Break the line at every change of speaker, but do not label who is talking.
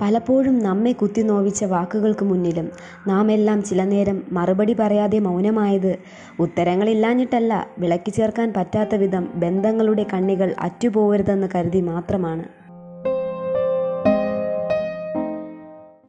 പലപ്പോഴും നമ്മെ കുത്തിനോവിച്ച വാക്കുകൾക്ക് മുന്നിലും നാം എല്ലാം ചില നേരം മറുപടി പറയാതെ മൗനമായത് ഉത്തരങ്ങളില്ലാഞ്ഞിട്ടല്ല വിളക്കി ചേർക്കാൻ പറ്റാത്ത വിധം ബന്ധങ്ങളുടെ കണ്ണികൾ അറ്റുപോകരുതെന്ന് കരുതി മാത്രമാണ്.